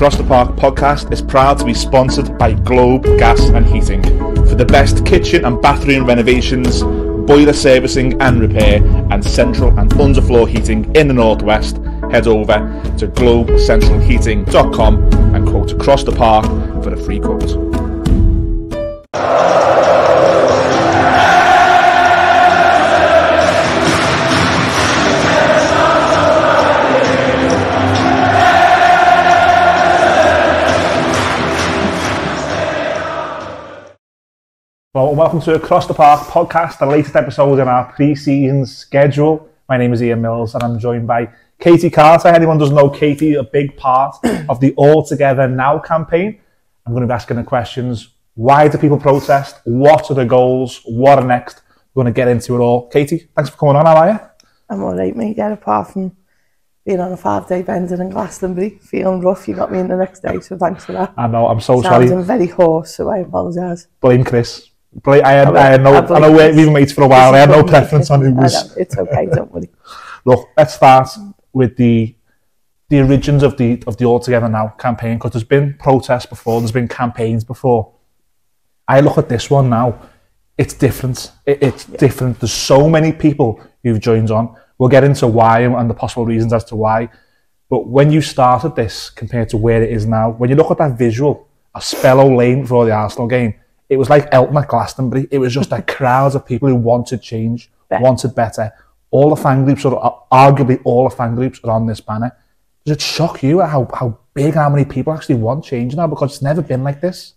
Across the Park podcast is proud to be sponsored by Globe Gas and Heating. For the best kitchen and bathroom renovations, boiler servicing and repair, and central and underfloor heating in the Northwest, head over to globecentralheating.com and quote Across the Park for a free quote. Well, welcome to Across the Park podcast, the latest episode in our pre-season schedule. My name is Ian Mills and I'm joined by Katie Carter. Anyone doesn't know Katie, a big part of the All Together Now campaign. I'm going to be asking the questions. Why do people protest? What are the goals? What are next? We're going to get into it all. Katie, thanks for coming on. How are you? I'm all right, mate. Yeah, apart from being on a five-day bender in Glastonbury, feeling rough, you got me in the next day, so thanks for that. I know, I'm so Sounding sorry. very hoarse, so I apologise. Blame Chris. I, had, I I had no, I I, know we've been mates for a while. I had no preference on who was. It's okay, don't worry. Look, let's start with the the origins of the of the All Together Now campaign because there's been protests before, there's been campaigns before. I look at this one now, it's different. It, it's different. There's so many people who've joined on. We'll get into why and the possible reasons as to why. But when you started this compared to where it is now, when you look at that visual, a Spellow Lane for the Arsenal game, it was like Elton at Glastonbury. It was just a crowd of people who wanted change, Bet. wanted better. All the fan groups, or arguably all the fan groups, are on this banner. Does it shock you how, how big, how many people actually want change now? Because it's never been like this.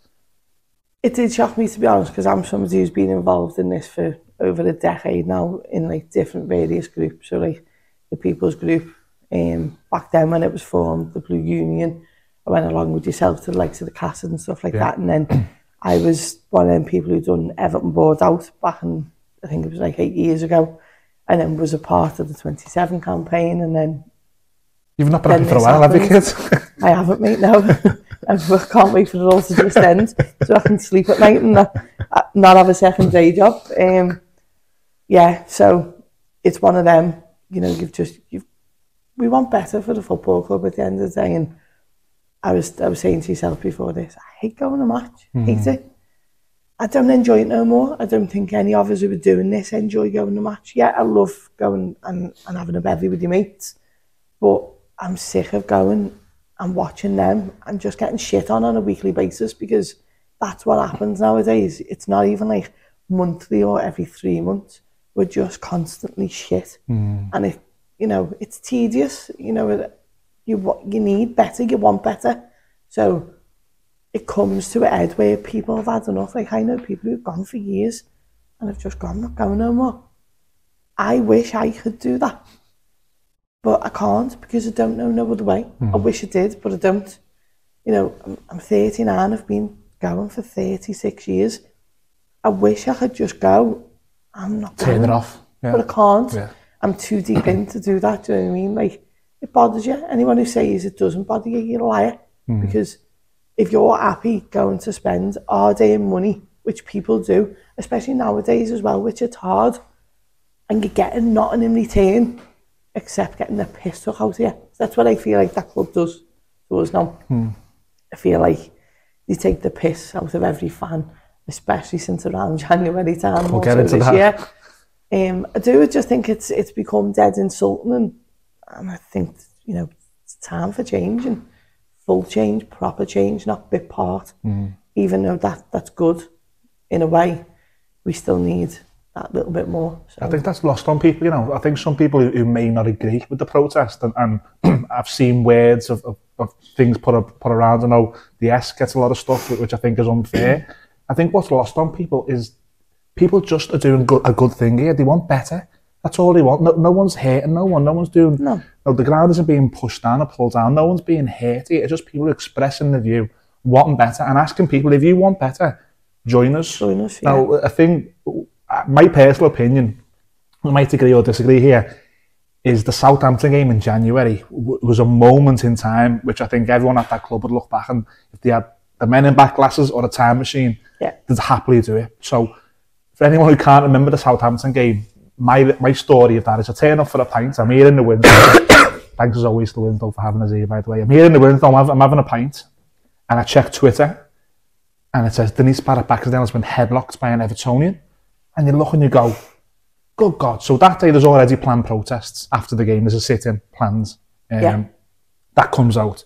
It did shock me, to be honest, because I'm somebody who's been involved in this for over a decade now in like different various groups. So like the People's Group, um, back then when it was formed, the Blue Union, I went along with yourself to the likes of the Castle and stuff like Yeah. that. And then I was one of them people who done Everton Board Out back in, I think it was like eight years ago. And then was a part of the 27 campaign. And then You've not been happy for a while, have you, kids? I haven't, mate, no. I can't wait for it all to just end so I can sleep at night and not, not have a second day job. Um, yeah, so it's one of them, you know, you've just, you've, we want better for the football club at the end of the day. And I was, I was saying to yourself before this, I hate going to match, hate mm-hmm. it. I don't enjoy it no more. I don't think any of us who are doing this enjoy going to match. Yeah, I love going and, and having a bevy with your mates, but I'm sick of going and watching them and just getting shit on on a weekly basis because that's what happens nowadays. It's not even like monthly or every three months. We're just constantly shit, mm. and if you know, it's tedious. You know, it- you you need better, you want better, so it comes to a head where people have had enough. Like I know people who've gone for years and have just gone, not going no more. I wish I could do that. But I can't because I don't know no other way. I mm-hmm. wish I did, but I don't. You know, I'm, I'm 39, I've been going for 36 years. I wish I could just go. I'm not Turn going. it off. Yeah. But I can't. Yeah. I'm too deep in to do that. Do you know what I mean? Like, it bothers you. Anyone who says it doesn't bother you, you're a liar. Because if you're happy going to spend our day and money, which people do, especially nowadays as well, which it's hard, and you're getting nothing in return except getting the piss took out of you. That's what I feel like that club does to us now. I feel like they take the piss out of every fan, especially since around January time. We'll get into this that. Year. Um, I do just think it's it's become dead insulting, and, and I think you know it's time for change and full change, proper change, not bit part. Mm-hmm. Even though that that's good in a way, we still need that little bit more. So I think that's lost on people, you know. I think some people who, who may not agree with the protest, and, and I've seen words of, of, of things put up, put around. I know the S gets a lot of stuff, which I think is unfair. I think what's lost on people is people just are doing good, a good thing here. They want better. That's all they want. No, no one's hurting no one. No one's doing. No. no, the ground isn't being pushed down or pulled down. No one's being hurt. It's just people expressing the view, wanting better, and asking people if you want better, join us. Join us, yeah. Now, I think my personal opinion, we might agree or disagree here, is the Southampton game in January w- was a moment in time which I think everyone at that club would look back and if they had the men in back glasses or a time machine, Yeah. they'd happily do it. So, for anyone who can't remember the Southampton game, my my story of that is I turn up for a pint, I'm here in the winter, thanks as always to the Window for having us here, by the way. I'm here in the Window, I'm, I'm having a pint, and I check Twitter, and it says Denise Barrett Baxendale has been headlocked by an Evertonian. And you look and you go, good God. So that day there's already planned protests after the game. There's a sit-in planned. Um, Yeah. That comes out.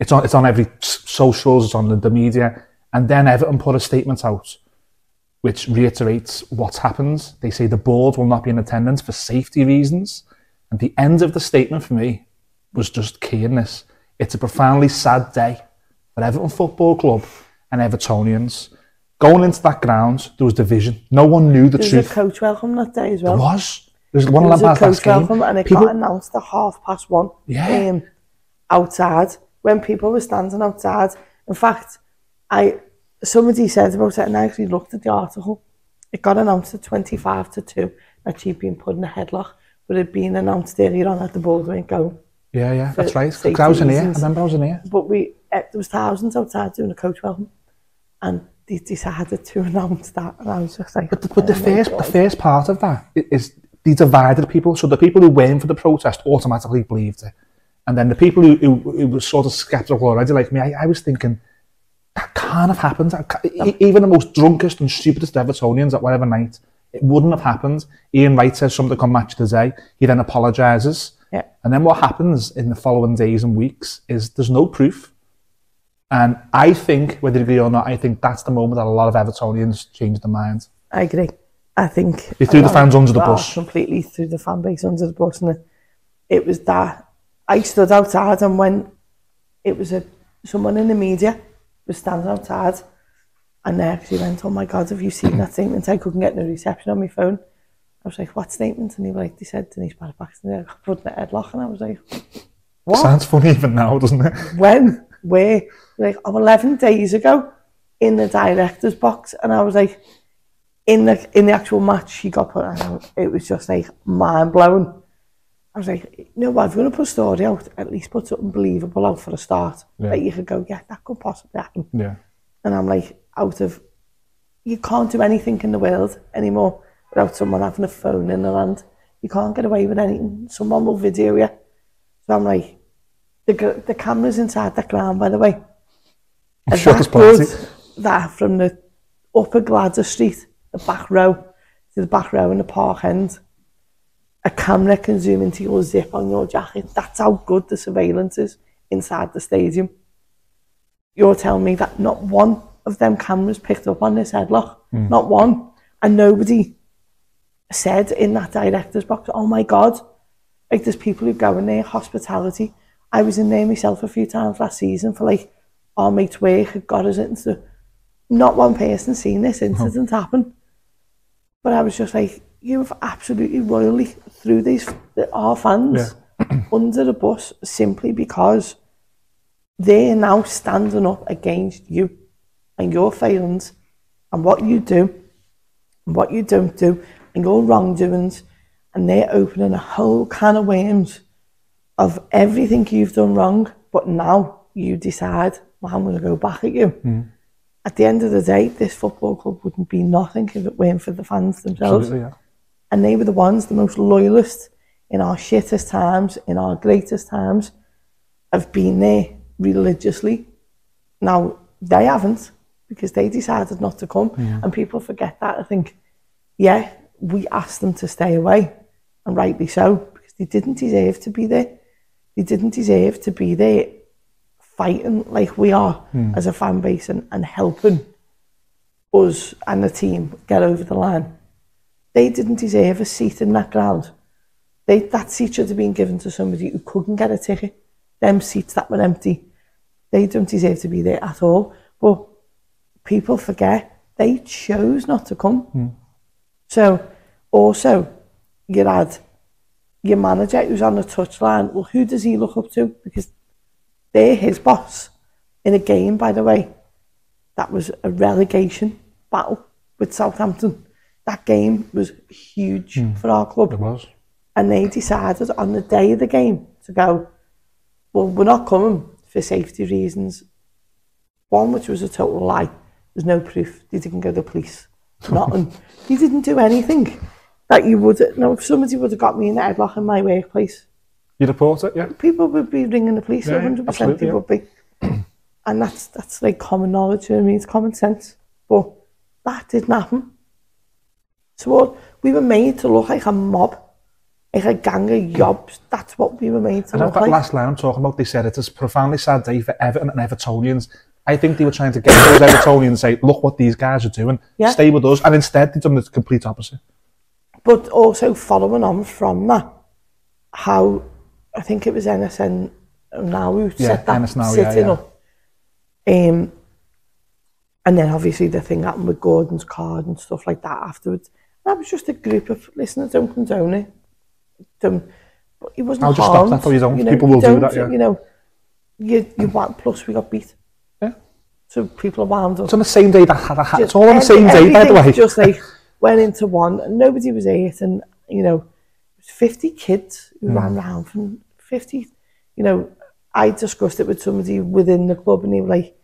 It's on, it's on every socials, it's on the, the media. And then Everton put a statement out which reiterates what's happened. They say the board will not be in attendance for safety reasons. And the end of the statement for me was just key in this. It's a profoundly sad day for Everton Football Club and Evertonians. Going into that ground, there was division. No one knew the There was a coach welcome that day as well. There was. There was one There of was a coach welcome and it People, got announced at half past one. Yeah. Um, outside when people were standing outside. In fact, I somebody said about it and I actually looked at the article. It got announced at 25 to 2 that she'd been put in a headlock, but it had been announced earlier on at the board weren't going. yeah, yeah, that's right. right. 'Cause safety I was in here. I remember I was in here. But we uh, there was thousands outside doing a coach welcome and they decided to announce that and I was just like But the, but the oh first, the first part of that is they divided people. So the people who weren't for the protest automatically believed it, and then the people who, who, who were sort of skeptical already, like me, I, I was thinking that can't have happened. Even the most drunkest and stupidest Evertonians at whatever night, it wouldn't have happened. Ian Wright says something on Match of the Day. He then apologises, Yeah. and then what happens in the following days and weeks is there's no proof. And I think, whether you agree or not, I think that's the moment that a lot of Evertonians changed their minds. I agree. I think They threw the fans under the bus. Completely threw the fan base under the bus, and it, it was that I stood outside, and when it was a someone in the media was standing outside, and they actually went, "Oh my God, have you seen that statement?" I couldn't get no reception on my phone. I was like, "What statement?" And he was like, "They said Denise Barrett Baxter got put in a headlock," and I was like, "What?" Sounds funny even now, doesn't it? when, where, like, oh, 11 days ago in the director's box. And I was like, in the in the actual match, she got put on. It was just like mind blowing. I was like, you know what, if you're going to put a story out, at least put something believable out for a start. Yeah. That you could go, yeah, that could possibly happen. Yeah. And I'm like, out of, you can't do anything in the world anymore without someone having a phone in their hand. You can't get away with anything. Someone will video you. So I'm like, the, the cameras inside the ground, by the way, I'm are sure that there's good that from the upper Gladys Street, the back row, to the back row in the park end, a camera can zoom into your zip on your jacket. That's how good the surveillance is inside the stadium. You're telling me that not one of them cameras picked up on this headlock, mm. not one, and nobody said in that director's box, "Oh my God!" Like there's people who go in there, hospitality. I was in there myself a few times last season for like our mate's work had got us into. Not one person seen this incident happen, but I was just like, you've absolutely royally threw these our fans under the bus simply because they're now standing up against you and your failings and what you do and what you don't do and your wrongdoings. And they're opening a whole can of worms of everything you've done wrong but now you decide well I'm going to go back at you. Hmm. At the end of the day this football club wouldn't be nothing if it weren't for the fans themselves. Absolutely, yeah. And they were the ones, the most loyalist in our shittest times, in our greatest times, have been there religiously. Now, they haven't because they decided not to come. And people forget that. I think, yeah, we asked them to stay away, and rightly so, because they didn't deserve to be there. They didn't deserve to be there fighting like we are hmm. as a fan base and, and helping us and the team get over the line they didn't deserve a seat in that ground. They, that seat should have been given to somebody who couldn't get a ticket. Them seats that were empty, they don't deserve to be there at all. But people forget they chose not to come. Hmm. So also, you had your manager who's on the touchline. Well, who does he look up to? Because they're his boss in a game, by the way. That was a relegation battle with Southampton. That game was huge hmm. for our club It was. and they decided on the day of the game to go, well, we're not coming for safety reasons. One, which was a total lie. There's no proof. They didn't go to the police. Nothing. he didn't do anything that you would. No, if somebody would have got me in the headlock in my workplace, you'd report it, yeah. people would be ringing the police. Yeah, 100% absolutely, they yeah. would be. and that's that's like common knowledge. You know I mean, it's common sense. But that didn't happen. So what, we were made to look like a mob, like a gang of yobs. That's what we were made to know look that like. last line I'm talking about, they said it is a profoundly sad day for Everton and Evertonians. I think they were trying to get those Evertonians and say, look what these guys are doing, Yeah. stay with us. And instead, they've done the complete opposite. But also following on from that, how I think it was NSN now who Yeah, set that NS Now, yeah, sitting yeah. up. Um, and then obviously the thing happened with Gordon's card and stuff like that afterwards. That was just a group of, listeners, don't condone it. Don't, but it wasn't I'll just harmed. stop that, though, you don't. You know, people will don't, do that, yeah. You know, you, you want, plus we got beat. Yeah. So people are wound up. It's on the same day that had a hat. It's all on the same day, by the way. just like, went into one, and nobody was ate, and, you know, it was 50 kids who mm. ran around from 50, you know, I discussed it with somebody within the club, and they were like,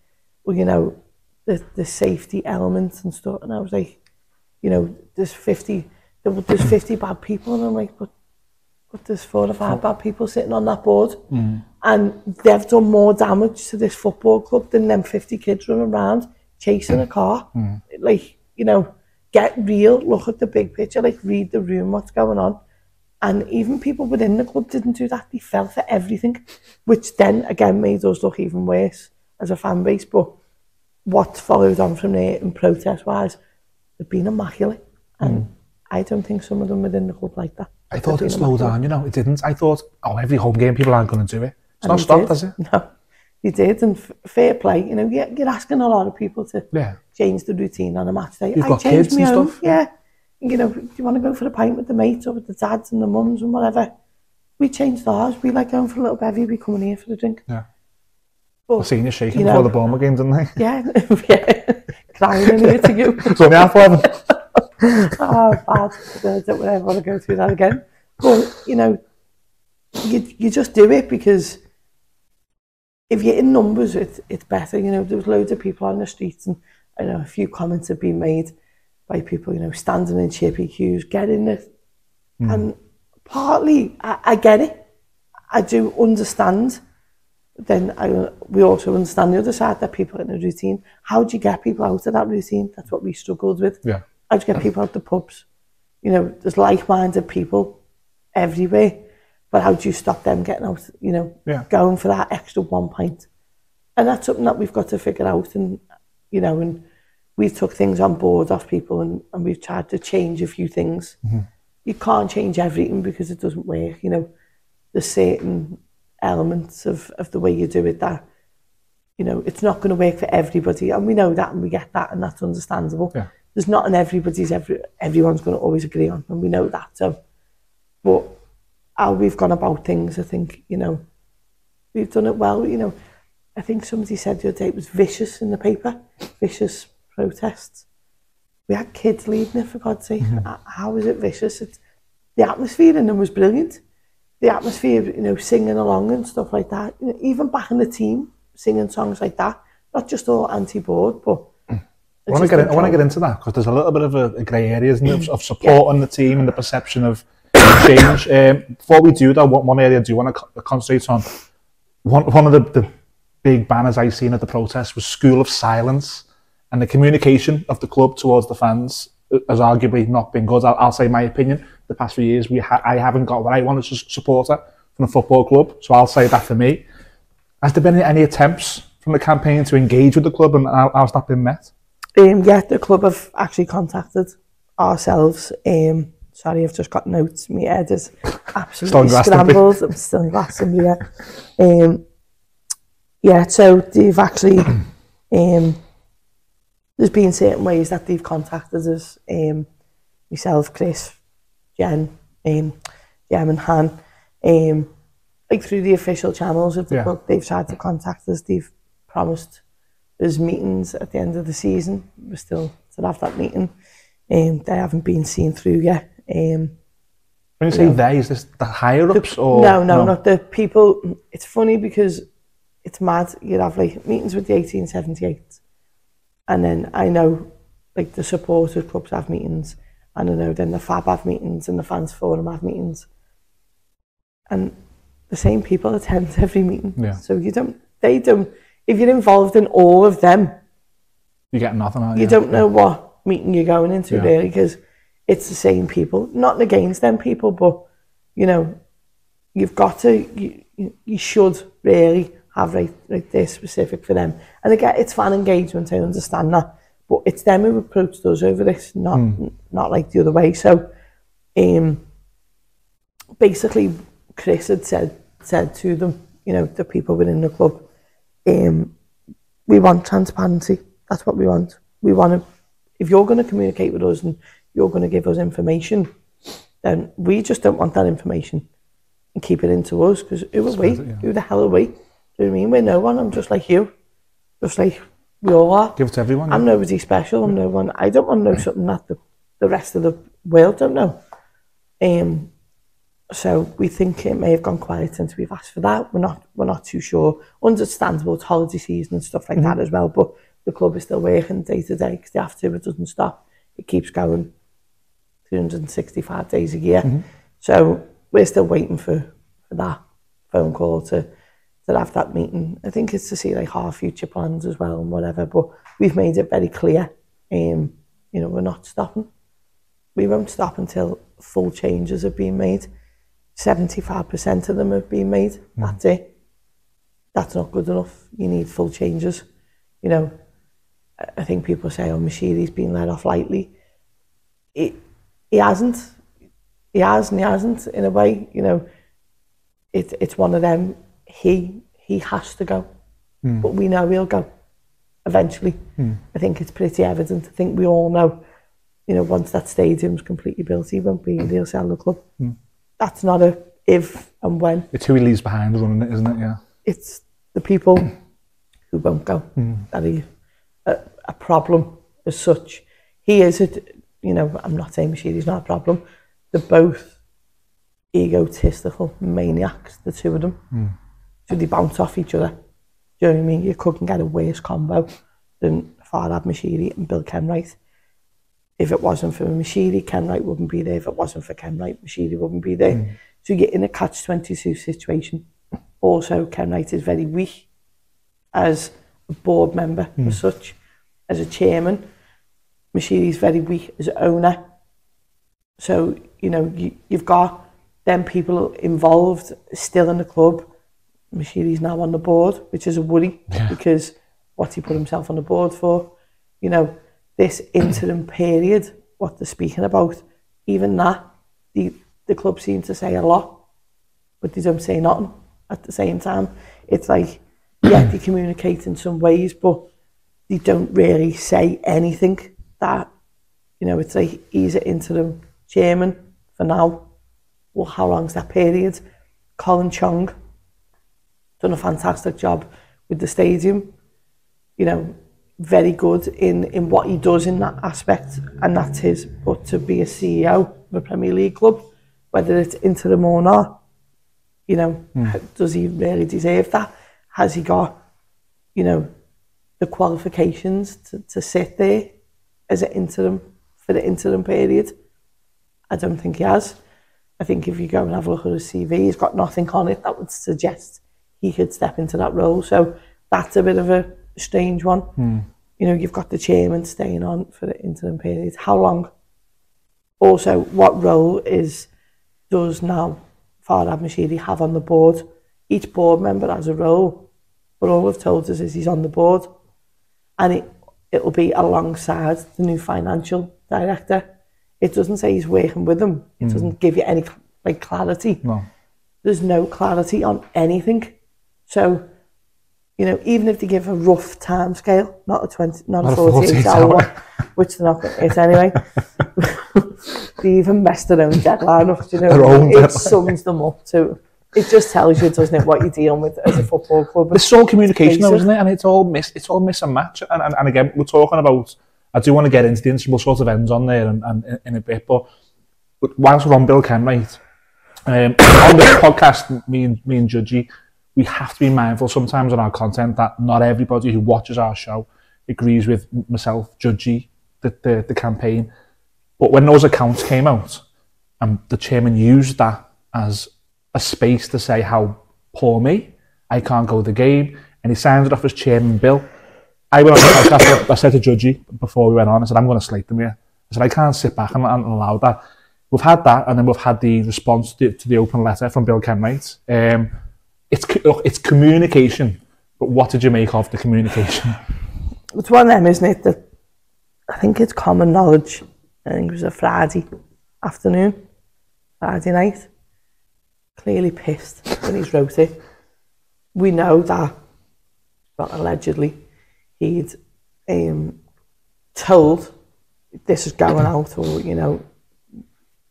well, you know, the, the safety element and stuff, and I was like, "You know, there's fifty, there's fifty bad people," and I'm like, "But." But there's four or five bad people sitting on that board, mm. and they've done more damage to this football club than them 50 kids running around chasing a car. Mm. Like, you know, get real, look at the big picture, like read the room, what's going on. And even people within the club didn't do that. They fell for everything, which then again made us look even worse as a fan base. But what followed on from there in protest wise, they've been immaculate. And mm. I don't think some of them within the club like that. I thought it slowed down, you know, it didn't. I thought, oh, every home game, people aren't going to do it. It's and not stopped, did. has it? No, he did. And fair play, you know, you're, you're asking a lot of people to yeah. change the routine on a match day. You've I got kids and own, stuff. Yeah. You know, do you want to go for a pint with the mates or with the dads and the mums and whatever? We changed ours. We like going for a little bevy. We come in here for a drink. Yeah. But, I've seen you shaking You before the Bournemouth game, didn't they? yeah, yeah, crying in here to you. It's only half eleven. oh, bad. I don't ever want to go through that again. But, you know, you, you just do it because if you're in numbers, it, it's better. You know, there was loads of people on the streets and I know a few comments have been made by people, you know, standing in chippy queues, getting it. Hmm. And partly, I, I get it. I do understand. Then I, we also understand the other side that people are in a routine. How do you get people out of that routine? That's what we struggled with. Yeah. How do you get people out the pubs? You know, there's like-minded people everywhere, but how do you stop them getting out? You know, Yeah. going for that extra one pint, and that's something that we've got to figure out. And you know, and we took things on board off people, and, and we've tried to change a few things. Mm-hmm. You can't change everything because it doesn't work. You know, there's certain elements of, of the way you do it that you know it's not going to work for everybody, and we know that, and we get that, and that's understandable. Yeah. There's not an everybody's every everyone's going to always agree on, and we know that. So, but how we've gone about things, I think you know, we've done it well. You know, I think somebody said the other day it was vicious in the paper, vicious protests. We had kids leading it for God's sake. Mm-hmm. H- How is it vicious? It's, the atmosphere in them was brilliant. The atmosphere, of, you know, singing along and stuff like that. You know, even back in the team, singing songs like that. Not just all anti-board, but I want to get in, I want to get into that because there's a little bit of a, a grey area, isn't it, of, support on the team and the perception of change. Um, before we do that, one, one area I do want to concentrate on. One, one of the, the big banners I seen at the protest was "School of Silence," and the communication of the club towards the fans has arguably not been good. I'll, I'll say my opinion. The past few years, we ha- I haven't got what I want as a supporter from a football club, so I'll say that for me. Has there been any attempts from the campaign to engage with the club, and how, how's that been met? Um, yeah, the club have actually contacted ourselves. Um, sorry, I've just got notes. My head is absolutely scrambled. I'm still in Glastonbury, yeah. Um, yeah, so they've actually, um, there's been certain ways that they've contacted us. Um, myself, Chris, Jen, um, Jem and Han, um, like through the official channels of the Yeah. club, they've tried to contact us. They've promised us meetings at the end of the season. We're still to have that meeting. Um, they haven't been seen through yet. Um, When you say they, is this the higher ups or no, no, not the people. It's funny because it's mad. You'd have like meetings with the 1878, and then I know like the supporters clubs have meetings, and I know then the Fab have meetings and the fans forum have meetings, and the same people attend every meeting. Yeah. So you don't, they don't, if you're involved in all of them, You get nothing out of it. you it. don't know what meeting you're going into Yeah. really because it's the same people. Not against them people, but you know, you've got to, you, you, you should really have right, right this specific for them. And again, it's fan engagement, I understand that, but it's them who approached us over this, not not like the other way. So, um, basically, Chris had said said to them, you know, the people within the club, um, we want transparency. That's what we want. We want to, if you're going to communicate with us and you're going to give us information, then we just don't want that information and keep it into us because who are we? Yeah. Who the hell are we? Do you know I mean? We're no one. I'm just like you. Just like we all are. Give it to everyone. I'm nobody special. I'm no one. I don't want to know something that the, the rest of the world don't know. Um, so we think it may have gone quiet since we've asked for that. We're not. We're not too sure. Understandable. It's holiday season and stuff like that as well. But the club is still working day to day because they have to. It doesn't stop. It keeps going. 365 days a year. So we're still waiting for, for that phone call to to have that meeting. I think it's to see like our future plans as well and whatever. But we've made it very clear. Um, you know, we're not stopping. We won't stop until full changes have been made. Seventy-five percent of them have been made. That's it. That's not good enough. You need full changes. You know, I- I think people say, "Oh, Moshiri's been let off lightly." It, he hasn't. He has and he hasn't in a way. You know, it, it's one of them. He he has to go, hmm. but we know he'll go eventually. Hmm. I think it's pretty evident. I think we all know. You know, once that stadium's completely built, he won't be. He'll sell the club. Hmm. That's not a if and when. It's who he leaves behind running it, isn't it? Yeah. It's the people who won't go that are a, a problem as such. He is a, you know, I'm not saying Moshiri's not a problem. They're both egotistical maniacs, the two of them. So they bounce off each other. Do you know what I mean? You couldn't get a worse combo than Farhad Moshiri and Bill Kenwright. If it wasn't for Moshiri, Kenwright wouldn't be there. If it wasn't for Kenwright, Moshiri wouldn't be there. Mm. So you're in a catch-22 situation. Also, Kenwright is very weak as a board member as mm. such, as a chairman. Moshiri's very weak as owner. So, you know, you, you've got them people involved still in the club. Moshiri's now on the board, which is a worry because what's he put himself on the board for? You know, this interim period, what they're speaking about, even that, the, the club seem to say a lot, but they don't say nothing at the same time. It's like, yeah, they communicate in some ways, but they don't really say anything that, you know, it's like he's an interim chairman for now. Well, how long's that period? Colin Chong done a fantastic job with the stadium. You know, very good in, in what he does in that aspect, and that's his. But to be a CEO of a Premier League club, whether it's interim or not, you know, hmm. does he really deserve that? Has he got, you know, the qualifications to, to sit there as an interim for the interim period? I don't think he has. I think if you go and have a look at his CV, he's got nothing on it that would suggest he could step into that role. So that's a bit of a strange one. Hmm. You know, you've got the chairman staying on for the interim period. How long? Also, what role is does now Farhad Moshiri have on the board? Each board member has a role, but all they've told us is he's on the board, and it it'll be alongside the new financial director. It doesn't say he's working with them. It hmm. doesn't give you any like clarity No. there's no clarity on anything. So, you know, even if they give a rough time scale, not a 20, not, Not a a 48 48 hour hour. one, which they're not going to hit anyway. they even messed their own deadline up, you know. Their own it deadline. sums them up to, it just tells you, doesn't it, what you're dealing with as a football club. It's all communication, though, isn't it? And it's all miss, it's all miss and match. And, and, and again, we're talking about. I do want to get into the integral sort of ends on there and, and in, a bit, but but whilst we're on Bill Kenwright, um, on this podcast, me and me and Judgy, we have to be mindful sometimes on our content that not everybody who watches our show agrees with myself, Judgy, the, the the campaign. But when those accounts came out, and the chairman used that as a space to say how poor me, I can't go the game, and he signs it off as chairman Bill. I went on the podcast, I said to Judgy before we went on, I said, I'm going to slate them here. I said, I can't sit back and, and allow that. We've had that, and then we've had the response to, to the open letter from Bill Kenwright. Um, it's, look, it's communication, but what did you make of the communication? It's one of them, isn't it, that I think it's common knowledge. I think it was a Friday afternoon, Friday night. Clearly pissed when he's wrote it. We know that, well, allegedly, he'd um, told this is going out or, you know,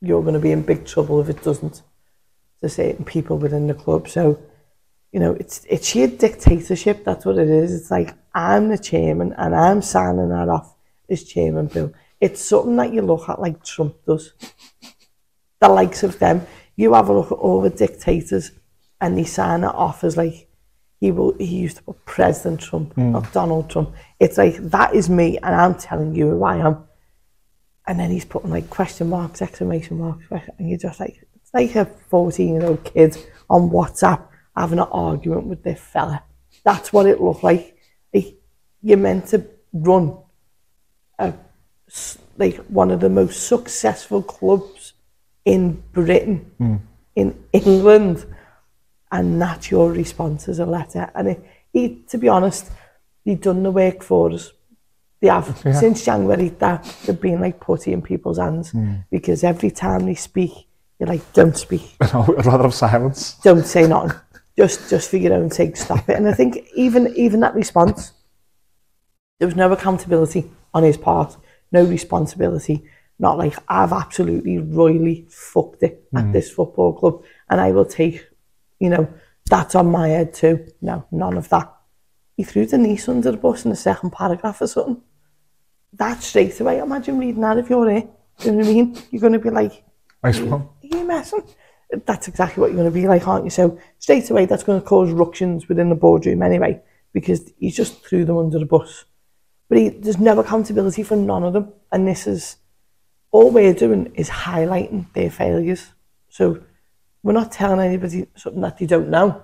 you're going to be in big trouble if it doesn't to certain people within the club. So, you know, it's it's sheer dictatorship. That's what it is. It's like I'm the chairman and I'm signing that off as chairman bill. It's something that you look at like Trump does. The likes of them. You have a look at all the dictators and they sign it off as like he will he used to put President Trump, mm. not Donald Trump. It's like that is me and I'm telling you who I am. And then he's putting like question marks, exclamation marks, and you're just like it's like a 14 year old kid on WhatsApp having an argument with this fella. That's what it looked like. like you're meant to run a, like one of the most successful clubs in Britain, mm. in England, and that's your response as a letter. And it, he, to be honest, he'd done the work for us. They have yeah. since January that they've been like putty in people's hands mm. because every time they speak, you're like, don't speak. I'd rather have silence. Don't say nothing. Just just for your own sake, stop it. And I think even even that response, there was no accountability on his part, no responsibility. Not like I've absolutely royally fucked it at mm. this football club, and I will take, you know, that's on my head too. No, none of that. He threw the niece under the bus in the second paragraph or something. That straight away, imagine reading that if you're here. Do you know what I mean? You're going to be like, nice one. Are you messing? That's exactly what you're going to be like, aren't you? So straight away, that's going to cause ructions within the boardroom anyway, because he just threw them under the bus. But he, there's no accountability for none of them. And this is, all we're doing is highlighting their failures. So we're not telling anybody something that they don't know,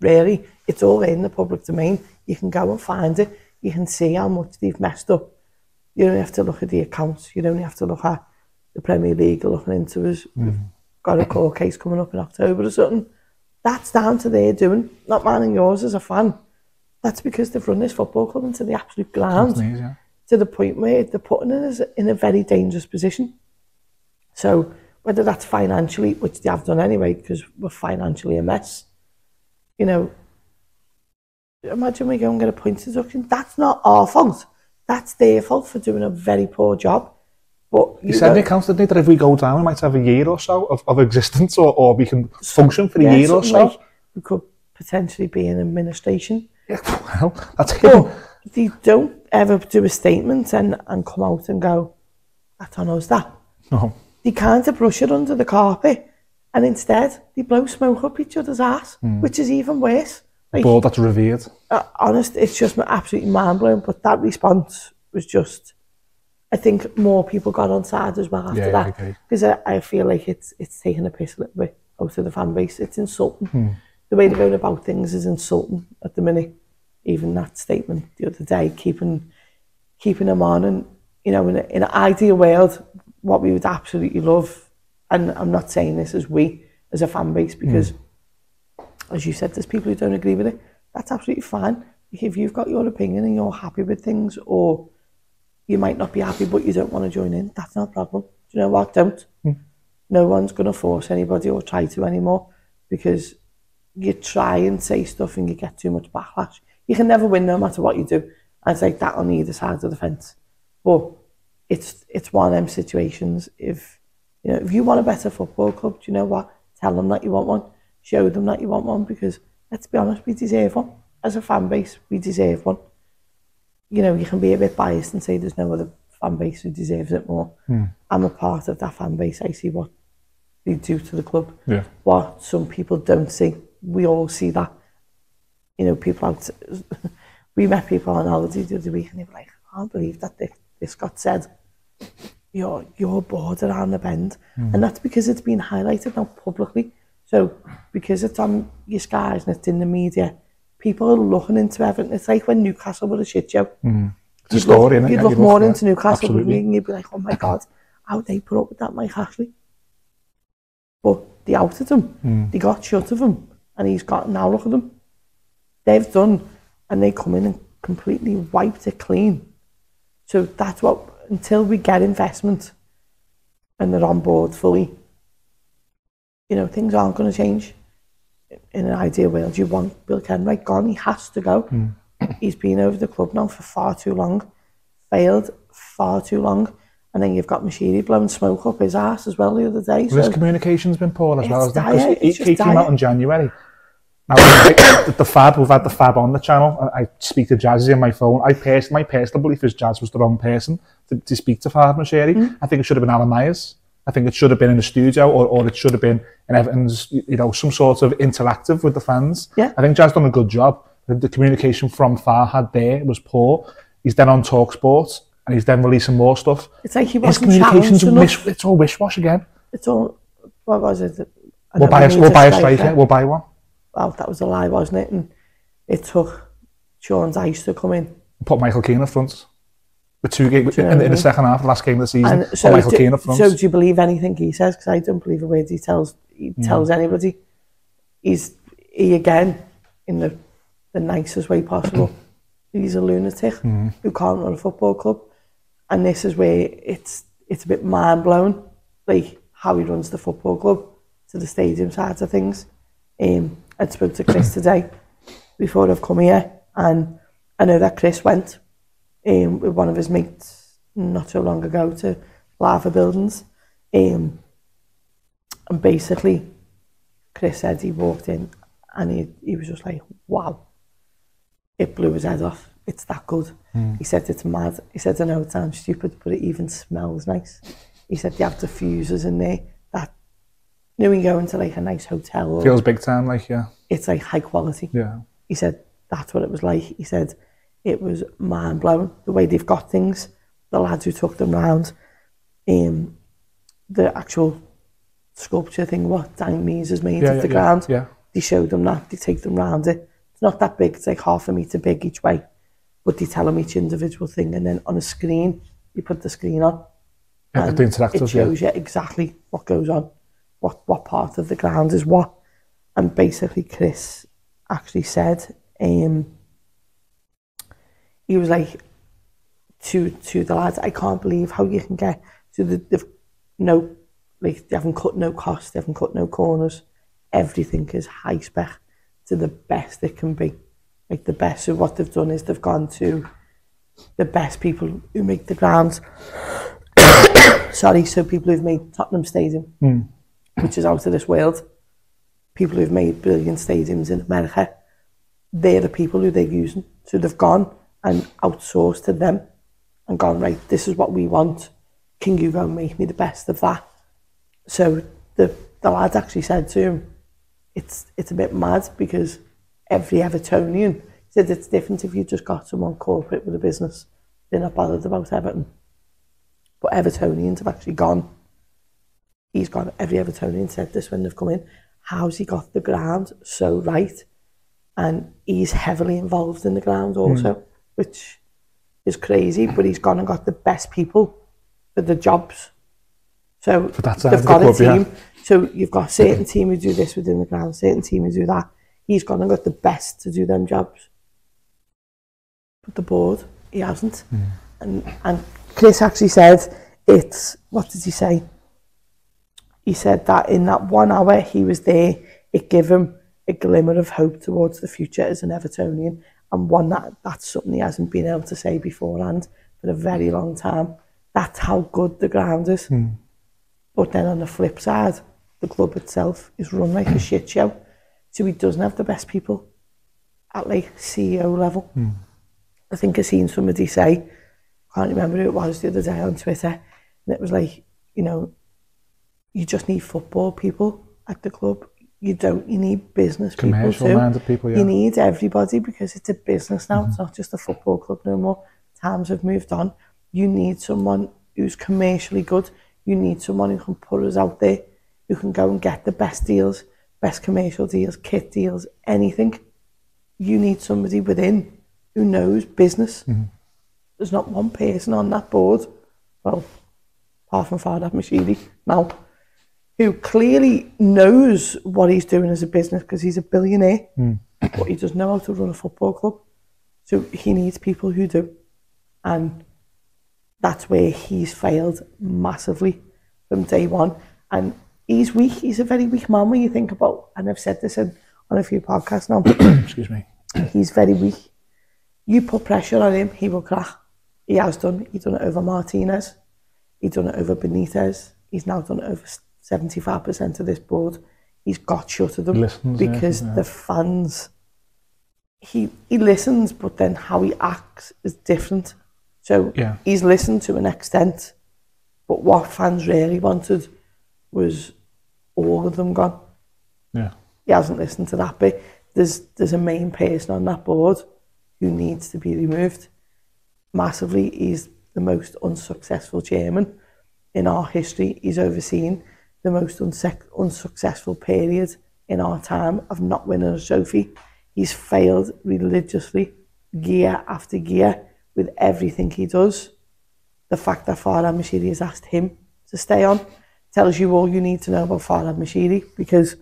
really. It's all in the public domain. You can go and find it. You can see how much they've messed up. You don't have to look at the accounts. You don't have to look at the Premier League looking into us. Mm. Got a court case coming up in October or something. That's down to their doing, not mine and yours as a fan. That's because they've run this football club into the absolute ground yeah. to the point where they're putting us in a very dangerous position. So whether that's financially, which they have done anyway, because we're financially a mess, you know, imagine we go and get a point deduction. That's not our fault. That's their fault for doing a very poor job. But you, said in the accounts, didn't that if we go down, we might have a year or so of, of existence, or, or we can function for a yeah, year or so. Like we could potentially be in administration. Yeah, well, that's him. They don't ever do a statement and, and come out and go, that on us that. No. They can't brush it under the carpet. And instead, they blow smoke up each other's ass, mm. which is even worse. Like, Ball that's revered. Uh, honest, it's just absolutely mind blowing. But that response was just, I think more people got on side as well after yeah, that. Because I, I, feel like it's it's taking a piss a little bit out of the fan base. It's insulting. Hmm. The way they're going about things is insulting at the minute. Even that statement the other day, keeping keeping them on. And, you know, in, a, in an ideal world, what we would absolutely love, and I'm not saying this as we, as a fan base, because. Hmm as you said, there's people who don't agree with it. That's absolutely fine. If you've got your opinion and you're happy with things, or you might not be happy but you don't want to join in, that's no problem. Do you know what? Don't. Mm. No one's going to force anybody or try to anymore because you try and say stuff and you get too much backlash. You can never win no matter what you do. And it's like that on either side of the fence. But it's it's one of them situations. If you know, if you want a better football club, do you know what? Tell them that you want one show them that you want one because let's be honest, we deserve one. As a fan base, we deserve one. You know, you can be a bit biased and say there's no other fan base who deserves it more. Mm. I'm a part of that fan base. I see what they do to the club. Yeah. What some people don't see. We all see that. You know, people out. we met people on holiday the other week and they were like, I can't believe that this, this got said. You're, you're bored around the bend. Mm. And that's because it's been highlighted now publicly So because it's on your skies and it's in the media, people are looking into Everton. It's like when Newcastle were a shit show. Mm. It's You'd story, look, you'd look you more into Newcastle wouldn't you? Absolutely. and you'd be like, oh my God, how they put up with that Mike Ashley. But they outed him. Mm. They got shut of him. And he's got, now look at them. They've done, and they come in and completely wiped it clean. So that's what, until we get investment and they're on board fully, you know, things aren't going to change. In an ideal world, you want Bill Kenwright gone. He has to go. He's been over the club now for far too long, failed far too long. And then you've got Moshiri blowing smoke up his ass as well the other day. Well, his So, communication's been poor as well, hasn't it? 'Cause dire, he, he came out in January. Now, the, the Fab, we've had the Fab on the channel. I, I speak to Jazzy on my phone. I pers- my personal belief is Jazz was the wrong person to, to speak to Fab Moshiri. Mm. I think it should have been Alan Myers. I think it should have been in the studio or, or it should have been in Everton's, you know, some sort of interactive with the fans. Yeah. I think Jazz done a good job. The, the communication from Farhad there was poor. He's then on TalkSport and he's then releasing more stuff. it's like he wasn't communication's challenged enough. wish, it's all wish-wash again. It's all, what was it? I We'll buy, a, we'll a buy a striker. We'll buy one. Well, that was a lie, wasn't it? And it took Sean Dyche to come in. put Michael Keane up front. The two games you know in, in the second half, last game of the season, And so, Michael do, Keane up front. so do you believe anything he says? Because I don't believe a word he tells. He tells anybody. He's he again in the the nicest way possible. He's a lunatic who can't run a football club, and this is where it's it's a bit mind blowing, like how he runs the football club to the stadium side of things. Um, I spoke to Chris today before I've come here, and I know that Chris went um, with one of his mates not so long ago to Liver Buildings. Um, and basically, Chris said he walked in and he, he was just like, wow. It blew his head off. It's that good. He said it's mad. He said, I know it sounds stupid, but it even smells nice. He said they have diffusers in there that, you know, when you go into like a nice hotel, or Feels big time, like, yeah. it's like high quality. Yeah. He said that's what it was like. He said it was mind blowing the way they've got things. The lads who took them round, um, the actual sculpture thing, what Dan Meis has made Yeah, of yeah, the yeah, ground. yeah. They showed them that. They take them round it. It's not that big. It's like half a metre big each way. But they tell them each individual thing. And then on a screen, you put the screen on. yeah the interactive, it shows you exactly what goes on, what what part of the ground is what. And basically, Chris actually said, um, he was like to to the lads, I can't believe how you can get to the they've no like they haven't cut no costs, they haven't cut no corners. Everything is high spec to the best it can be. Like the best. So what they've done is they've gone to the best people who make the grounds. Sorry, so people who've made Tottenham Stadium, hmm. which is out of this world. People who've made brilliant stadiums in America, they're the people who they're using. So they've gone and outsourced to them and gone, right, this is what we want. Can you go and make me the best of that? So the, the lad actually said to him, it's, it's a bit mad because every Evertonian said it's different if you just got someone corporate with a business. They're not bothered about Everton. But Evertonians have actually gone. He's gone. Every Evertonian said this when they've come in. How's he got the ground so right? And he's heavily involved in the ground hmm. also, which is crazy. But he's gone and got the best people for the jobs. So they've of the got club, a yeah. team. So you've got a certain team who do this within the ground, certain team who do that. He's gone and got the best to do them jobs. But the board, he hasn't. And and Chris actually said it's what did he say? He said that in that one hour he was there, it gave him a glimmer of hope towards the future as an Evertonian, and one that that's something he hasn't been able to say beforehand for a very long time. That's how good the ground is. Hmm. But then on the flip side, the club itself is run like a shit show. So he doesn't have the best people at like CEO level. Hmm. I think I seen somebody say, I can't remember who it was the other day on Twitter, and it was like, you know, you just need football people at the club. You don't, you need business people Commercial minded people, yeah. You need everybody because it's a business now. It's not just a football club no more. Times have moved on. You need someone who's commercially good. You need someone who can put us out there, who can go and get the best deals, best commercial deals, kit deals, anything. You need somebody within who knows business. Mm-hmm. There's not one person on that board, well, apart from Farhad Moshiri now, who clearly knows what he's doing as a business because he's a billionaire, Mm. but he doesn't know how to run a football club. So he needs people who do. And that's where he's failed massively from day one. And he's weak. He's a very weak man when you think about, and I've said this in, on a few podcasts now, Excuse me. he's very weak. You put pressure on him, he will crack. He has done. He's done it over Martinez. He's done it over Benitez. He's now done it over 75% of this board. He's got shut of them He listens, yeah, because yeah. the fans, he, he listens, but then how he acts is different. So Yeah. he's listened to an extent, but what fans really wanted was all of them gone Yeah. he hasn't listened to that bit. There's there's a main person on that board who needs to be removed massively. He's the most unsuccessful chairman in our history. He's overseen the most unsuc unsuccessful period in our time of not winning a trophy. He's failed religiously, year after year, with everything he does. The fact that Farhad Moshiri has asked him to stay on tells you all you need to know about Farhad Moshiri because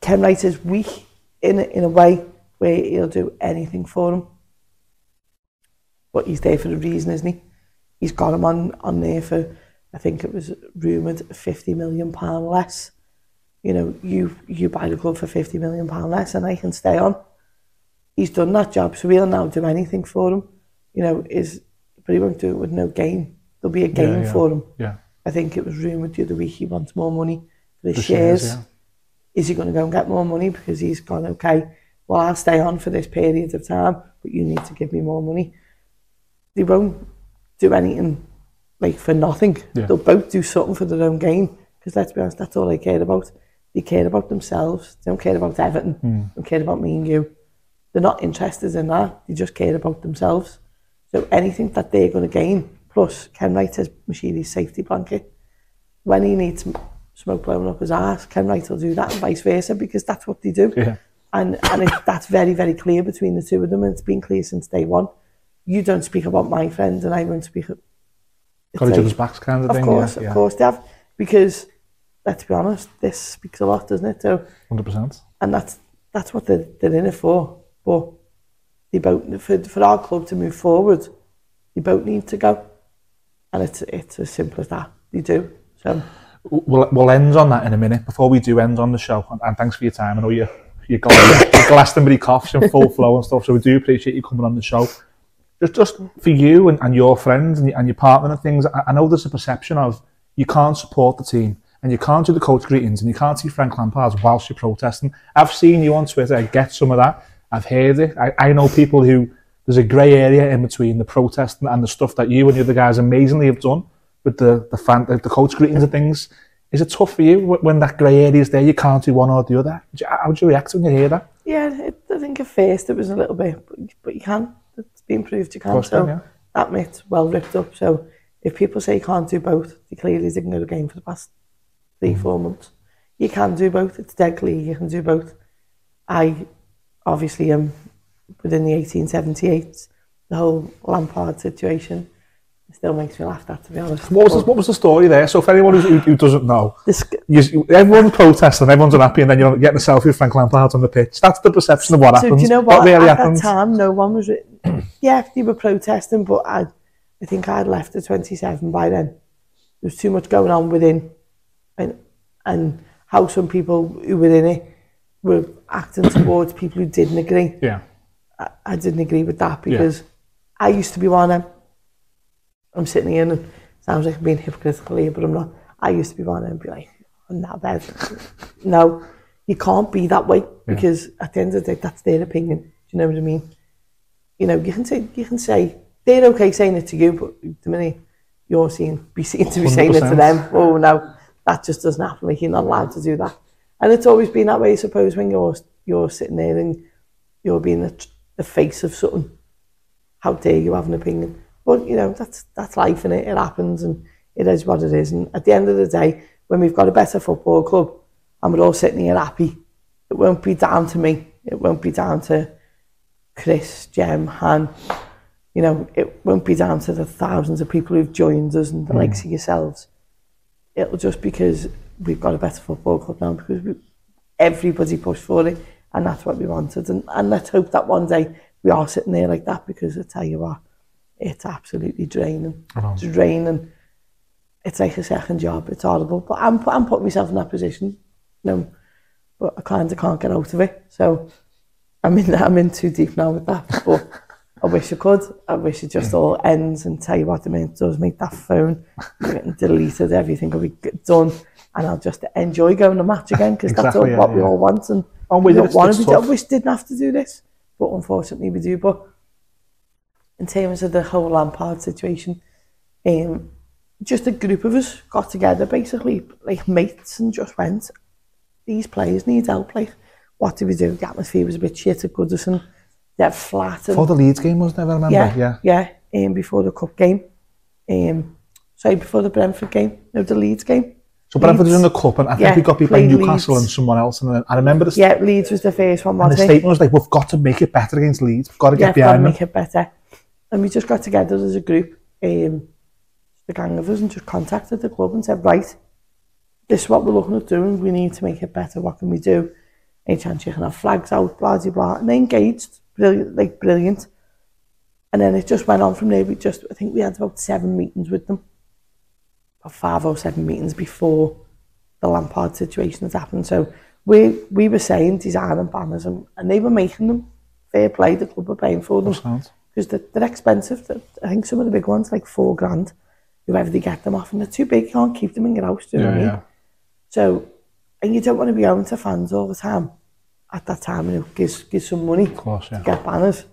Kenwright is weak in in a way where he'll do anything for him. But he's there for a reason, isn't he? He's got him on, on there for, I think it was rumoured, 50 million pound less. You know, you you buy the club for 50 million pound less and I can stay on. He's done that job, so we'll now do anything for him. You know, is but he won't do it with no gain. There'll be a gain yeah. for him. Yeah. I think it was rumoured the other week he wants more money for his The shares. shares, yeah. Is he going to go and get more money because he's gone, okay, well, I'll stay on for this period of time, but you need to give me more money. They won't do anything like for nothing. Yeah. They'll both do something for their own gain because let's be honest, that's all they care about. They care about themselves. They don't care about Everton. Hmm. They don't care about me and you. They're not interested in that. They just care about themselves. So anything that they're going to gain, plus Kenwright has Moshiri's safety blanket. When he needs smoke blowing up his ass, Kenwright will do that and vice versa because that's what they do. Yeah. And and it, that's very, very clear between the two of them and it's been clear since day one. You don't speak about my friends and I won't speak. Got each other's backs kind of, of thing. course, yeah. of course they have. Because let's be honest, this speaks a lot, doesn't it? So Hundred percent. and that's that's what they're, they're in it for. But they both for for our club to move forward, they both need to go, and it's it's as simple as that. They do. So We'll, we'll end on that in a minute. Before we do end on the show, and, and thanks for your time. I know you you got your Glastonbury coughs in full flow and stuff, so we do appreciate you coming on the show. Just just for you and, and your friends and, and your partner and things, I, I know there's a perception of you can't support the team and you can't do the coach greetings and you can't see Frank Lampard whilst you're protesting. I've seen you on Twitter I get some of that. I've heard it. I, I know people who there's a grey area in between the protesting and the stuff that you and the other guys amazingly have done with the the fan the, the coach greetings and things. Is it tough for you when that grey area is there? You can't do one or the other. How would you react when you hear that? yeah, it, I think at first it was a little bit, but you can. It's been proved you can. course So yeah. that myth's well ripped up. So if people say you can't do both, they clearly didn't go to the game for the past three, mm-hmm. four months. You can do both. It's dead clear you can do both. I obviously am within the 1878, the whole Lampard situation still makes me laugh that to be honest. What was the, what was the story there? So for anyone who, who doesn't know, this, you, everyone's protesting, everyone's unhappy, and then you're getting a selfie with Frank Lampard on the pitch. That's the perception of what so happens. do you know what? really At that time, no one was. Re- yeah, they were protesting, but I, I think I'd left at 27 by then. There was too much going on within, and and how some people who were in it were acting towards people who didn't agree. Yeah, I, I didn't agree with that because I used to be one of them. I'm sitting here and it sounds like I'm being hypocritical here, but I'm not. I used to be one and be like, I'm not bad. no, you can't be that way because at the end of the day, that's their opinion. Do you know what I mean? You know, you can say, you can say, they're okay saying it to you, but the minute you're seen, be seen to be saying it to them, oh no, that just doesn't happen. Like, you're not allowed to do that. And it's always been that way, I suppose, when you're, you're sitting there and you're being the, the face of something. How dare you have an opinion? But you know that's that's life, and it? it happens, and it is what it is. And at the end of the day, when we've got a better football club, and we're all sitting here happy. It won't be down to me. It won't be down to Chris, Jem, Han. You know, it won't be down to the thousands of people who've joined us and the mm. likes of yourselves. It'll just because we've got a better football club now because we, everybody pushed for it and that's what we wanted. And, and let's hope that one day we are sitting there like that because I tell you what, it's absolutely draining. Oh. It's draining. It's like a second job. It's horrible. But I'm, I'm putting myself in that position. You know, but I kind of can't get out of it. So I'm in, I'm in too deep now with that. But I wish I could. I wish it just all ends and tell you what I mean. It does make that phone deleted, everything will be done, and I'll just enjoy going to match again because exactly, that's all, yeah, what yeah. we all want. And, and we don't want to be. I wish didn't have to do this, but unfortunately we do. But in terms of the whole Lampard situation, um, just a group of us got together, basically like mates, and just went. These players need help. Like, what do we do? The atmosphere was a bit shit at Goodison dead flat. And, the Leeds game, wasn't it? I remember. Yeah, yeah. yeah um, before the cup game. Um, sorry, before the Brentford game. No, the Leeds game. So Brentford was in the cup, and I think yeah, we got beat by Newcastle Leeds. and someone else. And then I remember the yeah, Leeds was the first one. And the statement was like, "We've got to make it better against Leeds. We've got to get yeah, behind to make it better." And we just got together as a group, um, the gang of us, and just contacted the club and said, "Right, this is what we're looking at doing. We need to make it better. What can we do? Any chance you can have flags out? Blah blah blah." And they engaged brilliant, like brilliant. And then it just went on from there. We just, I think we had about seven meetings with them, about five or seven meetings before the Lampard situation had happened. So we we were saying design and banners and, and they were making them. Fair play, the club were paying for them because they're, they're expensive. They're, I think some of the big ones like four grand, whoever they get them off, and they're too big. You can't keep them in your house. Do you yeah, know what I mean? Yeah. So, and you don't want to be going to fans all the time at that time and it gives, gives some money course, yeah. to get banners.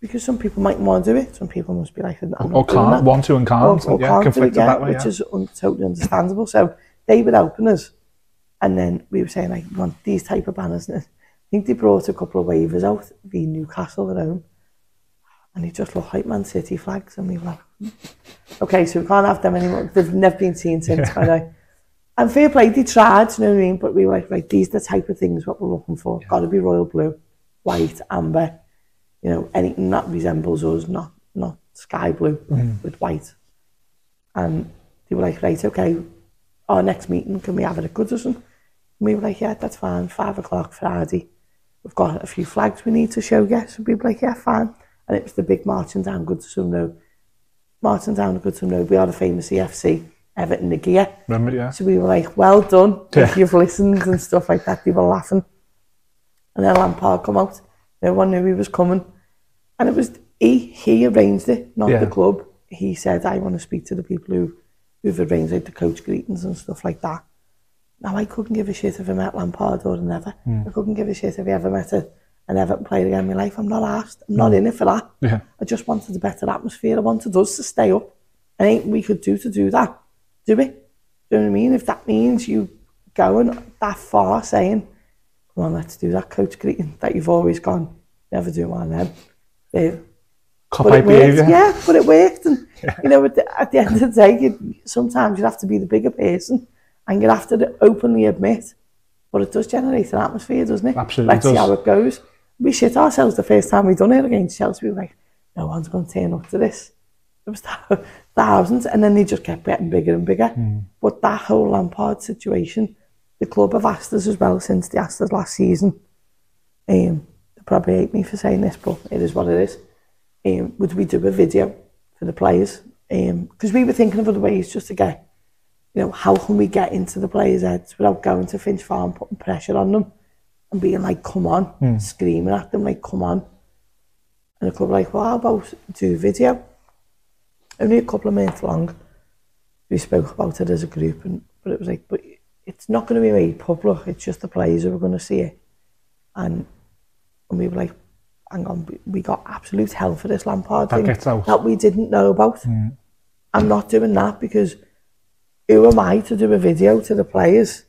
Because some people might want to do it, some people must be like, I'm or, or can't, want to and can't, or, or yeah, can't do it, yeah, way, which is un totally understandable. So they were helping us, and then we were saying, like, we want these type of banners. And I think they brought a couple of waivers out, the Newcastle at home, and he just looked like Man City flags, and we were like, hmm. okay, so we can't have them anymore. They've never been seen since, by the way. And fair play, they tried, you know what I mean? But we were like, right, these are the type of things what we're looking for. Yeah. Got to be royal blue, white, amber, you know, anything that resembles us, not not sky blue mm. with white. And they were like, right, okay, our next meeting, can we have it at Goodison? And we were like, yeah, that's fine, five o'clock Friday. We've got a few flags we need to show, yes. And we were like, yeah, fine. And it was the big Martin down Goodison Road. Martin down Goodison Road, we are the famous EFC Everton the gear. Remember, yeah. So we were like, well done. Yeah. If you've listened and stuff like that, People laughing. And then Lampard come out. No one knew he was coming. And it was, he, he arranged it, not yeah. the club. He said, I want to speak to the people who, who've arranged like the coach greetings and stuff like that. Now, I couldn't give a shit if I met Lampard or never. Mm. I couldn't give a shit if I ever met a, an never played again in my life. I'm not asked. I'm not mm. in it for that. Yeah. I just wanted a better atmosphere. I wanted us to stay up. And ain't we could do to do that do it. Do you know what I mean? If that means you going that far saying, come on, let's do that coach greeting that you've always gone, never do one of them. Copy behaviour. Yeah, but it worked. And, yeah. you know, at the, at the end of the day, you, sometimes you have to be the bigger person and you have to openly admit, but it does generate an atmosphere, doesn't it? Absolutely Let's see how it goes. We shit ourselves the first time we done it against Chelsea. We were like, no one's going to turn up to this. It was thousands, and then they just kept getting bigger and bigger. Mm. But that whole Lampard situation, the club have asked us as well since they asked us last season. Um, they probably hate me for saying this, but it is what it is. Um, would we do a video for the players? Because um, we were thinking of other ways just to get, you know, how can we get into the players' heads without going to Finch Farm, putting pressure on them and being like, come on, mm. screaming at them, like, come on. And the club were like, well, how about do a video? only a couple of minutes long. We spoke about it as a group, and but it was like, but it's not going to be made public. It's just the players who are going to see it, and and we were like, hang on, we got absolute hell for this Lampard that thing that we didn't know about. Mm. I'm not doing that because who am I to do a video to the players?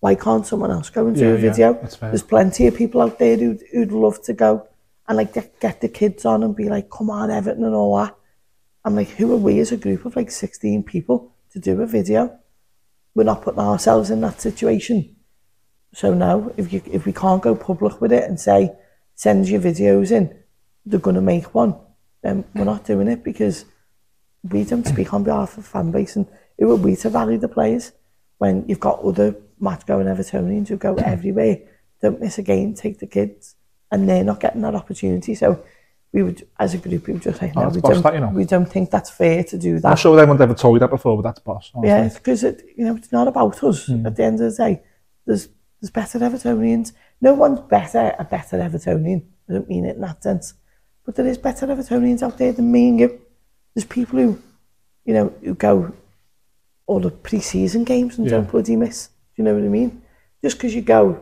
Why can't someone else go and do yeah, a video? Yeah, There's plenty of people out there who'd, who'd love to go and like get, get the kids on and be like, come on, Everton and all that. I'm like, who are we as a group of like 16 people to do a video? We're not putting ourselves in that situation. So now, if you if we can't go public with it and say, send your videos in, they're going to make one, then we're not doing it because we don't speak on behalf of the fan base and who are we to value the players when you've got other match going Evertonians who go everywhere, don't miss a game, take the kids, and they're not getting that opportunity. So we would, as a group, we would just say, Oh, no, that's we boss don't, that, you know. we don't think that's fair to do that. I'm sure anyone ever told you that before, but that's boss. honestly. Yeah, because it, you know, it's not about us. Hmm. At the end of the day, there's there's better Evertonians. No one's better a better Evertonian. I don't mean it in that sense, but there is better Evertonians out there than me and you. There's people who, you know, who go all the pre-season games and Yeah. don't bloody miss. You know what I mean? Just because you go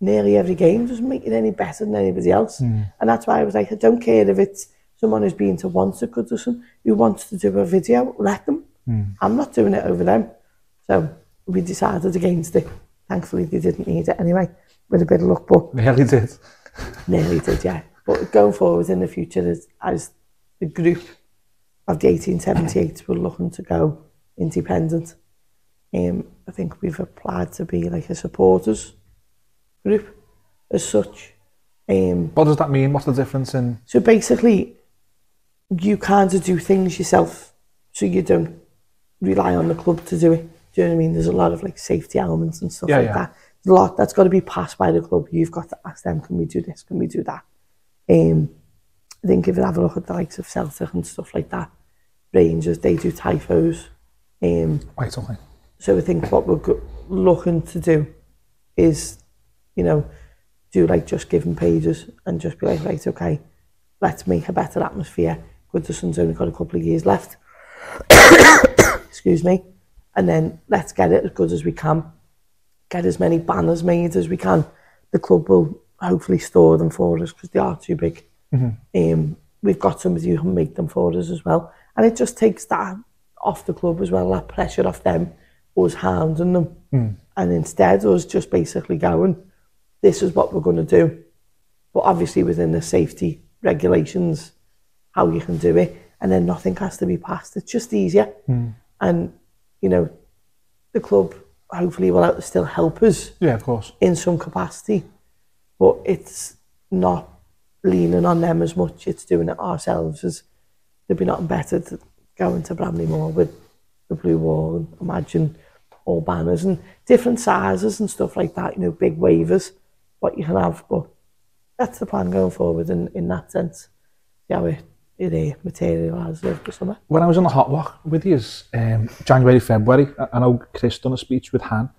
nearly every game doesn't make it any better than anybody else. Hmm. And that's why I was like, I don't care if it's someone who's been to once at Goodison who wants to do a video, let them. I'm not doing it over them. So we decided against it. Thankfully, they didn't need it anyway, with a bit of luck, but Nearly did. nearly did, yeah. But going forward in the future, as, as the group of the 1878 we're looking to go independent, um, I think we've applied to be like a supporters group as such. Um, What does that mean? What's the difference in... so basically, you kind of do things yourself, so you don't rely on the club to do it. Do you know what I mean? There's a lot of like safety elements and stuff Yeah, like yeah. that. There's a lot that's got to be passed by the club. You've got to ask them, can we do this? Can we do that? Um, I think if you have a look at the likes of Celtic and stuff like that, Rangers, they do typos. Um, Wait, okay. So I think what we're looking to do is, you know, do like just giving pages and just be like, right, okay, let's make a better atmosphere. Goodison's only got a couple of years left. Excuse me. And then let's get it as good as we can. Get as many banners made as we can. The club will hopefully store them for us because they are too big. Um, we've got some somebody who can make them for us as well. And it just takes that off the club as well, that pressure off them, us hounding them. Hmm. And instead, us just basically going, this is what we're going to do. But obviously within the safety regulations, how you can do it. And then nothing has to be passed. It's just easier. Hmm. And, you know, the club hopefully will still help us Yeah, of course. in some capacity, but it's not leaning on them as much. It's doing it ourselves. As there'd be nothing better to go into Bramley-Moore with the blue wall and imagine all banners and different sizes and stuff like that. You know, big waivers, what you can have. But that's the plan going forward in, in that sense. Yeah, we, it uh, materialises over the summer. When I was on the hot walk with you, um, January, February, I- I know Chris done a speech with Han,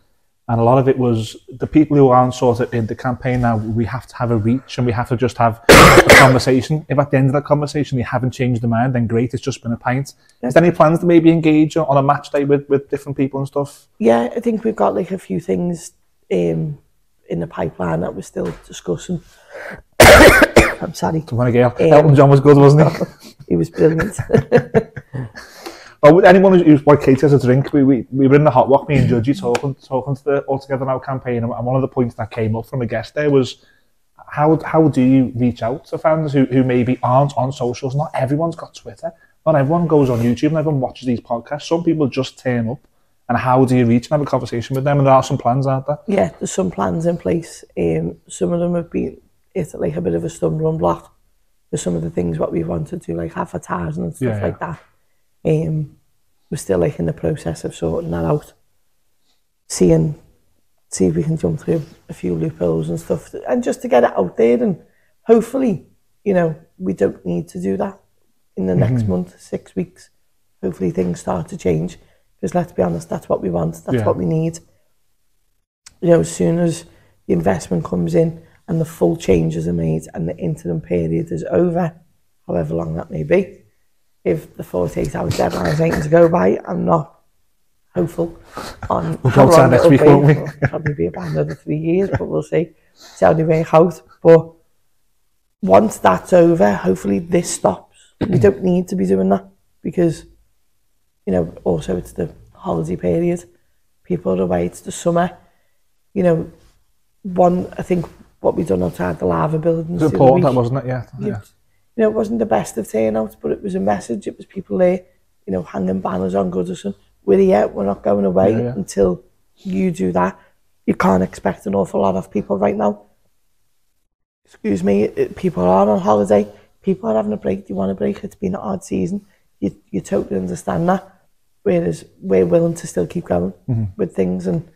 and a lot of it was the people who aren't sort of in the campaign now, we have to have a reach and we have to just have a conversation. If at the end of that conversation you haven't changed the mind, then great, it's just been a pint. Is there any plans to maybe engage on a match day with, with different people and stuff? Yeah, I think we've got like a few things um, in the pipeline that we're still discussing. I'm sorry. Come on, Gail. Um, Elton John was good, wasn't he? He was brilliant. Oh, with anyone who's, who's Katie has a drink, we, we, we were in the hot walk, me and Judgy talking talking to the All Together Now campaign, and one of the points that came up from a guest there was how how do you reach out to fans who, who maybe aren't on socials? Not everyone's got Twitter. Not everyone goes on YouTube and everyone watches these podcasts. Some people just turn up. And how do you reach and have a conversation with them? And there are some plans, aren't there? yeah, there's some plans in place. Um, some of them have been it's like a bit of a stumbling block. There's some of the things what we wanted to like advertising and stuff Yeah, yeah. like that. Um, we're still like in the process of sorting that out. Seeing, see if we can jump through a few loopholes and stuff, and just to get it out there. And hopefully, you know, we don't need to do that in the next month, six weeks. Hopefully, things start to change. Because let's be honest, that's what we want. That's Yeah. what we need. You know, as soon as the investment comes in and the full changes are made and the interim period is over, however long that may be, if the 48 hour deadline is anything to go by, I'm not hopeful on We'll how long next week, be. won't we? It'll probably be about another three years, but we'll see. How they work out. But once that's over, hopefully this stops. we don't need to be doing that because, you know, also it's the holiday period. People are away, it's the summer. You know, one, I think what we've done outside the Liver Buildings. It's the other important, that wasn't it? Yeah. yeah. You know, it wasn't the best of turnouts, but it was a message. It was people there, you know, hanging banners on Goodison. We're here, we're not going away Yeah, yeah. until you do that. you can't expect an awful lot of people right now. Excuse me, it- people are on holiday, people are having a break, they want a break, it's been an odd season. You, you totally understand that. Whereas we're willing to still keep going mm-hmm. with things and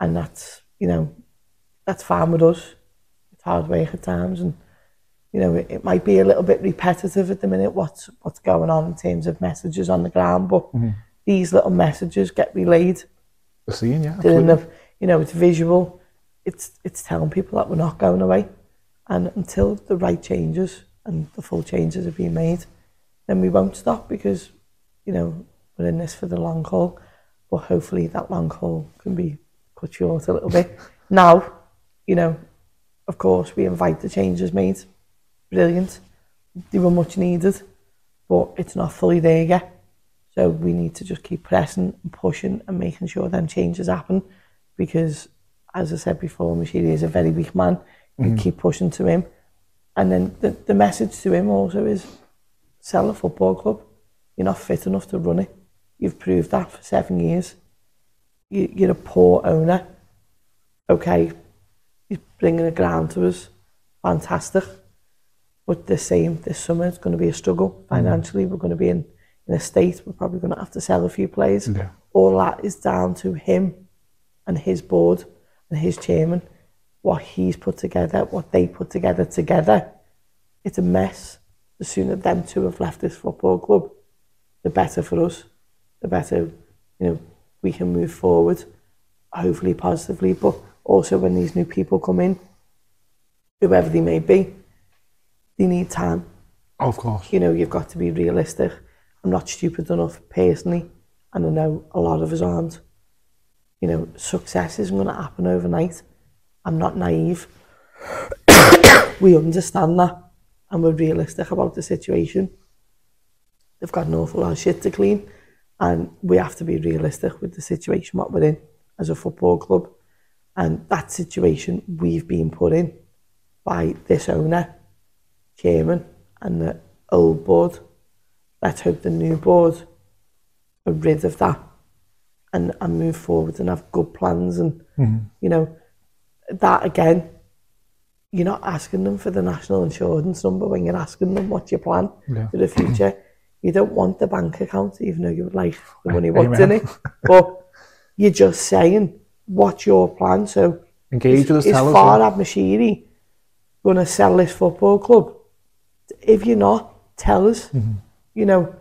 and that's, you know, that's fine with us. It's hard work at times and you know, it, it might be a little bit repetitive at the minute what's what's going on in terms of messages on the ground, but mm-hmm. these little messages get relayed The scene, yeah. the, you know, it's visual. It's it's telling people that we're not going away, and until the right changes and the full changes are being made, then we won't stop because, you know, we're in this for the long haul. But hopefully that long haul can be cut short a little bit. Now, you know, of course we invite the changes made. Brilliant. They were much needed, but it's not fully there yet. So we need to just keep pressing and pushing and making sure them changes happen because, as I said before, Moshiri is a very weak man. You mm-hmm. keep pushing to him. And then the, the message to him also is sell a football club. You're not fit enough to run it. You've proved that for seven years. You, you're a poor owner. Okay, you're bringing a ground to us. Fantastic. But the same this summer, it's going to be a struggle financially. We're going to be in, in a state, we're probably going to have to sell a few players. Yeah. All that is down to him and his board and his chairman, what he's put together, what they put together together. It's a mess. The sooner them two have left this football club, the better for us. The better, you know, we can move forward, hopefully positively. But also when these new people come in, whoever they may be, they need time of course. you know, you've got to be realistic. I'm not stupid enough personally, and I know a lot of us aren't. You know, success isn't going to happen overnight. I'm not naive. we understand that, and we're realistic about the situation. They've got an awful lot of shit to clean, and we have to be realistic with the situation what we're in as a football club. And that situation we've been put in by this owner, chairman, and the old board. Let's hope the new board are rid of that and, and move forward and have good plans. And, mm-hmm. you know, that again, you're not asking them for the national insurance number when you're asking them what's your plan Yeah. for the future. You don't want the bank account, even though you would like the money what's in it. But you're just saying, what's your plan? So Engage with us, is. Farhad Moshiri going to sell this football club? If you're not, tell us. Mm-hmm. You know,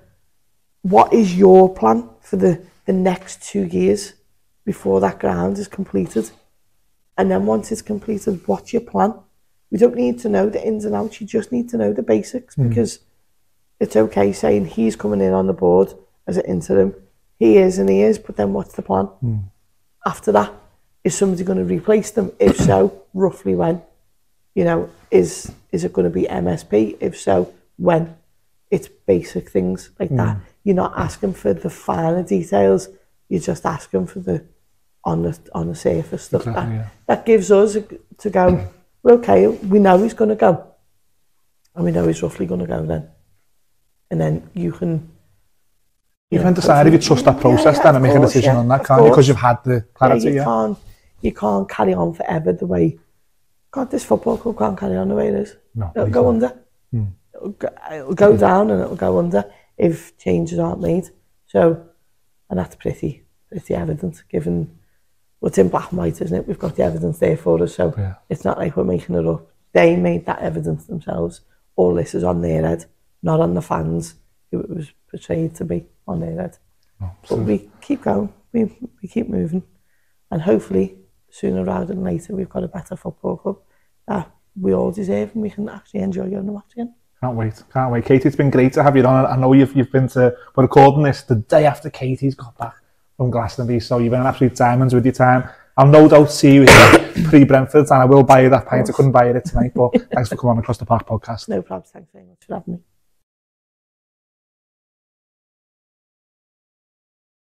what is your plan for the, the next two years before that ground is completed? And then once it's completed, what's your plan? We don't need to know the ins and outs. You just need to know the basics Mm. because it's okay saying he's coming in on the board as an interim. He is and he is, but then what's the plan? Mm. After that, is somebody going to replace them? If so, roughly when? You know, is is it going to be MSP? If so, when? It's basic things like that. Mm. You're not asking for the finer details. You're just asking for the on the on the surface stuff. Exactly, that, yeah. that gives us a, to go. well, okay, we know he's going to go, and we know he's roughly going to go then, and then you can. You know, can decide if you trust that process yeah, then and make a decision yeah, on that, can't you? Because you've had the clarity, you can't you can't carry on forever the way God this football club can't carry on the way it is. No, It'll go don't. under. Hmm. It'll, go, it'll go down and it'll go under if changes aren't made. So and that's pretty pretty evident given what's in black and white, isn't it? We've got the evidence there for us, so Yeah. it's not like we're making it up. They made that evidence themselves. All this is on their head, not on the fans who it was portrayed to be on their head. Oh, but we keep going, we, we keep moving, and hopefully sooner rather than later we've got a better football club that we all deserve and we can actually enjoy going to match again. Can't wait, can't wait. Katie, it's been great to have you on. I know you've, you've been to, we're recording this the day after Katie's got back from Glastonbury, so you've been an absolute diamonds with your time. I'll no doubt see you here pre-Brentford and I will buy you that pint. I couldn't buy it tonight, but thanks for coming on Across the Park podcast. No problem, thanks very much for having me.